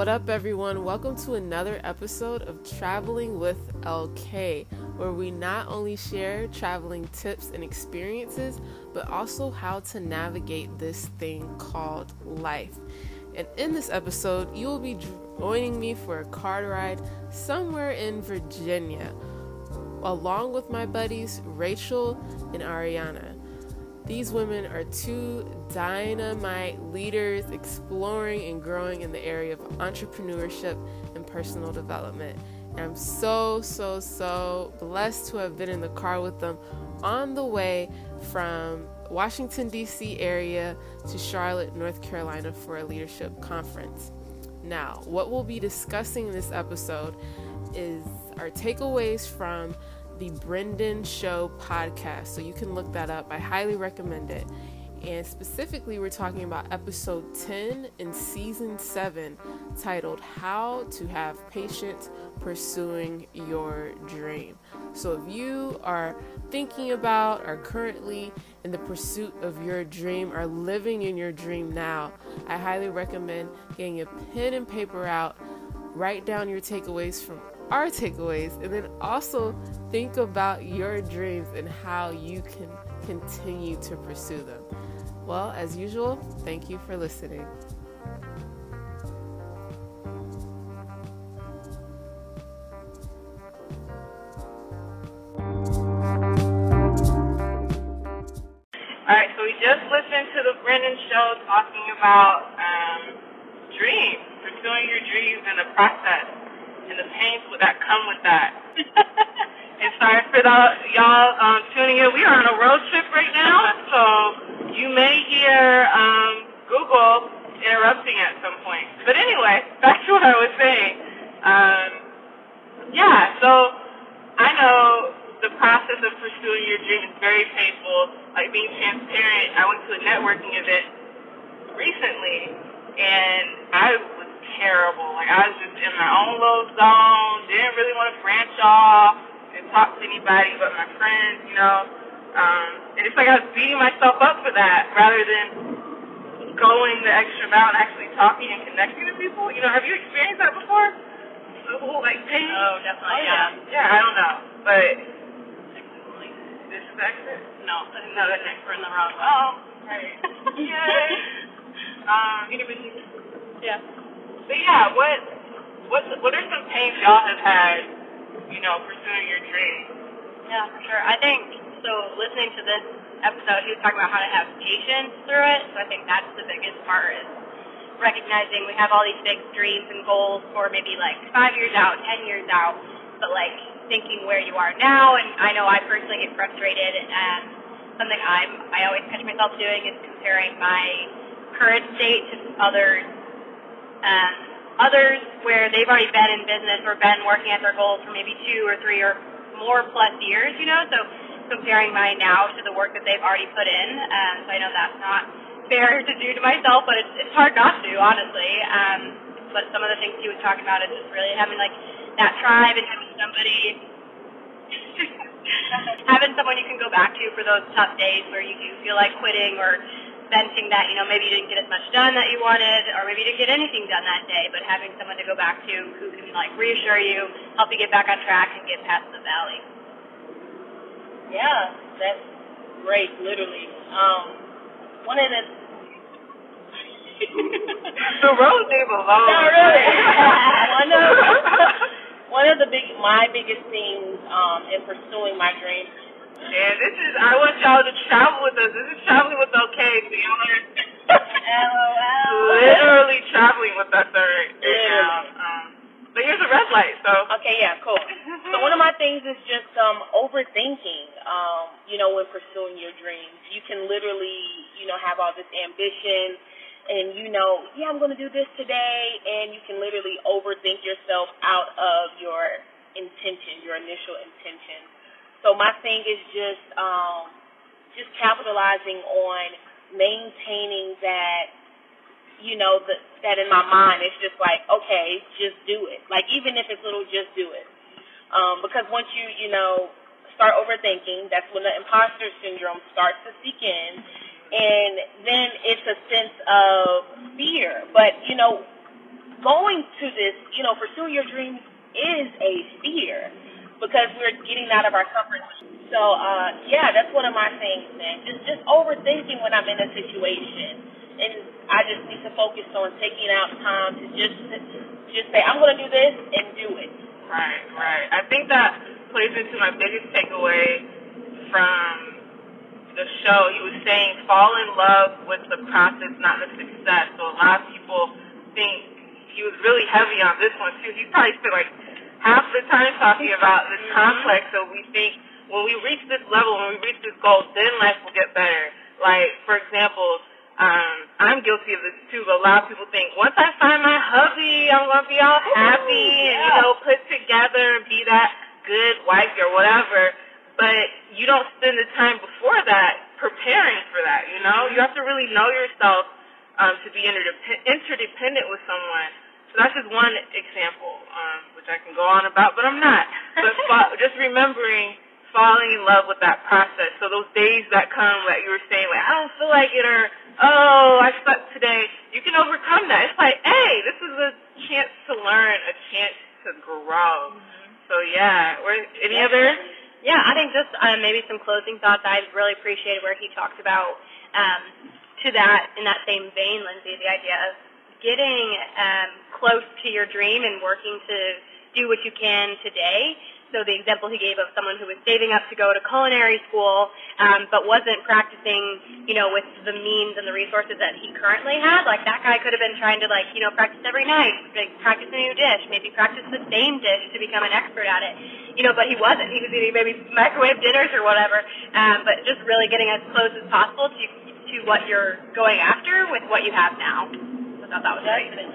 What up, everyone? Welcome to another episode of Traveling with LK, where we not only share traveling tips and experiences, but also how to navigate this thing called life. And in this episode, you will be joining me for a car ride somewhere in Virginia, along with my buddies Rachel and Ariana. These women are two dynamite leaders exploring and growing in the area of entrepreneurship and personal development. And I'm so, so, so blessed to have been in the car with them on the way from Washington, D.C. area to Charlotte, North Carolina for a leadership conference. Now, what we'll be discussing in this episode is our takeaways from the Brendon Show podcast. So you can look that up. I highly recommend it. And specifically, we're talking about episode 10 in season 7, titled How to Have Patience Pursuing Your Dream. So, if you are thinking about, are currently in the pursuit of your dream, are living in your dream now, I highly recommend getting a pen and paper out, write down your takeaways from our takeaways, and then also think about your dreams and how you can continue to pursue them. Well, as usual, thank you for listening. All right, so we just listened to the Brendon show talking about um, dreams, pursuing your dreams and the process the pains that come with that. and sorry for the, y'all um, tuning in. We are on a road trip right now, so you may hear um, Google interrupting at some point. But anyway, back to what I was saying. Um, yeah, so I know the process of pursuing your dream is very painful. Like being transparent, I went to a networking event recently, and I terrible. Like I was just in my own little zone, didn't really want to branch off and talk to anybody but my friends, you know. Um, and it's like I was beating myself up for that rather than going the extra mile and actually talking and connecting to people. You know, have you experienced that before? The whole like pain. Oh, definitely, yeah. Yeah, I don't know, but this is exit? No, No, that's it. we're in the wrong one. Oh, right. Yay. um, Yeah. But yeah, what what what are some pains y'all have had, you know, pursuing your dream? Yeah, for sure. I think, so listening to this episode, he was talking about how to have patience through it. So I think that's the biggest part is recognizing we have all these big dreams and goals for maybe like five years out, ten years out, but like thinking where you are now. And I know I personally get frustrated and something I'm, I always catch myself doing is comparing my current state to others, um, others where they've already been in business or been working at their goals for maybe two or three or more plus years, you know, so comparing my now to the work that they've already put in. Um, so I know that's not fair to do to myself, but it's, it's hard not to, honestly. Um, but some of the things he was talking about is just really having like that tribe and having somebody having someone you can go back to for those tough days where you do feel like quitting or venting that, you know, maybe you didn't get as much done that you wanted or maybe you didn't get anything done that day, but having someone to go back to who can like reassure you, help you get back on track and get past the valley. Yeah, that's great, literally. Um, one of the the road leave alone. Not really. one of one of the big my biggest themes um, in pursuing my dreams. And this is I want y'all to travel with us. This is traveling with LK, so y'all are literally traveling with us right Literally. now. Um, but here's a red light, so Okay, yeah, cool. So one of my things is just um overthinking. Um, you know, when pursuing your dreams, you can literally, you know, have all this ambition, and you know, yeah, I'm going to do this today, and you can literally overthink yourself out of your intention, your initial intention. So my thing is just um just capitalizing on maintaining that you know, that that in my mind it's just like, okay, just do it. Like even if it's little, just do it. Um, because once you, you know, start overthinking, that's when the imposter syndrome starts to seep in and then it's a sense of fear. But, you know, going to this, you know, pursuing your dreams is a fear because we're getting out of our comfort zone. So, uh, yeah, that's one of my things, man. Just, just overthinking when I'm in a situation. And I just need to focus on taking out time to just, just say, I'm going to do this and do it. Right, right. I think that plays into my biggest takeaway from the show. He was saying, fall in love with the process, not the success. So a lot of people think he was really heavy on this one too. He probably spent like half the time talking about this complex. So we think when we reach this level, when we reach this goal, then life will get better. Like for example, um, I'm guilty of this too. But a lot of people think once I find my hubby, I'm gonna be all happy and you know put together and be that good wife or whatever. But you don't spend the time before that preparing for that. You know, you have to really know yourself um, to be interdep- interdependent with someone. So that's just one example, um, which I can go on about, but I'm not. But fa- just remembering falling in love with that process. So those days that come that you were saying, like, I don't feel like it, or, oh, I slept today, you can overcome that. It's like, hey, this is a chance to learn, a chance to grow. Mm-hmm. So yeah, or any yeah. other? Yeah, I think just um, maybe some closing thoughts. I really appreciated where he talked about um, to that in that same vein, Lindsey, the idea of getting um, close to your dream and working to do what you can today. So the example he gave of someone who was saving up to go to culinary school, um, but wasn't practicing, you know, with the means and the resources that he currently had. Like that guy could have been trying to like, you know, practice every night, like practice a new dish, maybe practice the same dish to become an expert at it. You know, but he wasn't. He was eating maybe microwave dinners or whatever. Um, but just really getting as close as possible to to what you're going after with what you have now. I thought that was Definitely.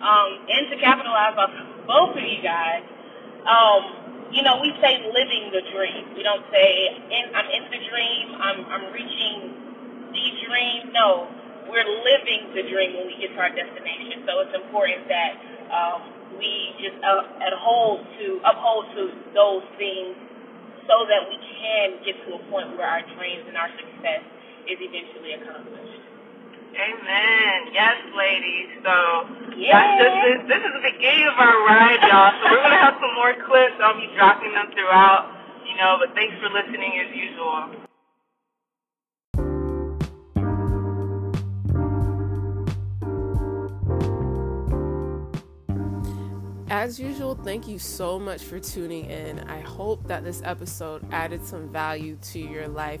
Um, and to capitalize on both of you guys, um, you know, we say living the dream. We don't say in, I'm in the dream. I'm I'm reaching the dream. No, we're living the dream when we get to our destination. So it's important that um, we just uh, uphold to uphold to those things so that we can get to a point where our dreams and our success is eventually accomplished. Amen. Yes, ladies. So yeah. that's just this, this is the beginning of our ride, y'all. So we're gonna have some more clips. I'll be dropping them throughout, you know. But thanks for listening as usual. As usual, thank you so much for tuning in. I hope that this episode added some value to your life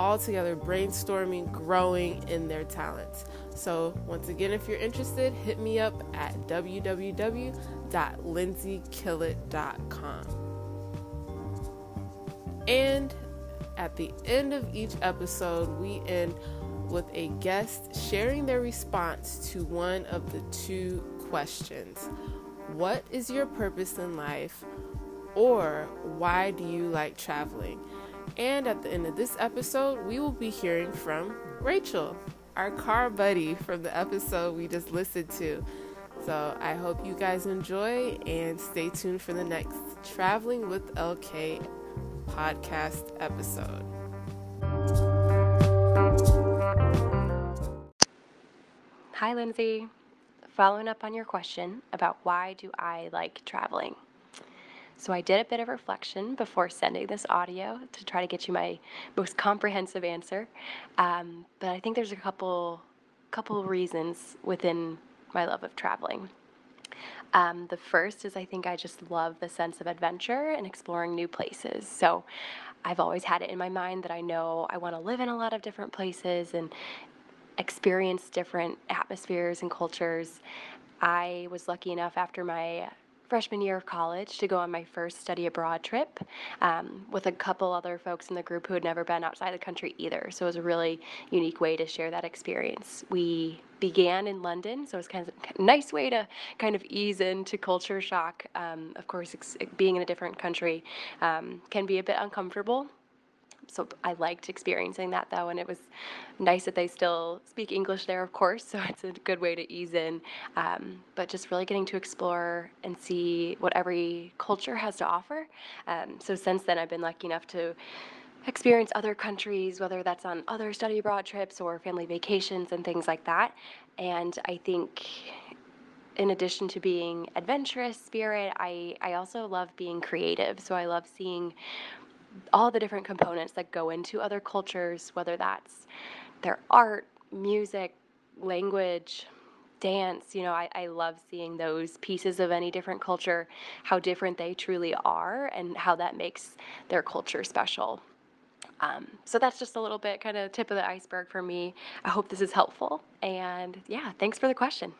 all together brainstorming, growing in their talents. So, once again, if you're interested, hit me up at www.lindseykillett.com. And at the end of each episode, we end with a guest sharing their response to one of the two questions What is your purpose in life? Or why do you like traveling? And at the end of this episode, we will be hearing from Rachel, our car buddy from the episode we just listened to. So I hope you guys enjoy and stay tuned for the next Traveling with LK podcast episode. Hi, Lindsey. Following up on your question about why do I like traveling? So I did a bit of reflection before sending this audio to try to get you my most comprehensive answer. Um, but I think there's a couple couple reasons within my love of traveling. Um, the first is I think I just love the sense of adventure and exploring new places. So I've always had it in my mind that I know I want to live in a lot of different places and experience different atmospheres and cultures. I was lucky enough after my freshman year of college to go on my first study abroad trip um, with a couple other folks in the group who had never been outside the country either. So it was a really unique way to share that experience. We began in London, so it was kind of a nice way to kind of ease into culture shock. Um, of course, being in a different country um, can be a bit uncomfortable so I liked experiencing that though, and it was nice that they still speak English there, of course. So it's a good way to ease in. Um, but just really getting to explore and see what every culture has to offer. Um, so since then, I've been lucky enough to experience other countries, whether that's on other study abroad trips or family vacations and things like that. And I think in addition to being adventurous spirit, I, I also love being creative. So I love seeing all the different components that go into other cultures, whether that's their art, music, language, dance. You know, I, I love seeing those pieces of any different culture, how different they truly are, and how that makes their culture special. Um, so that's just a little bit kind of tip of the iceberg for me. I hope this is helpful. And yeah, thanks for the question.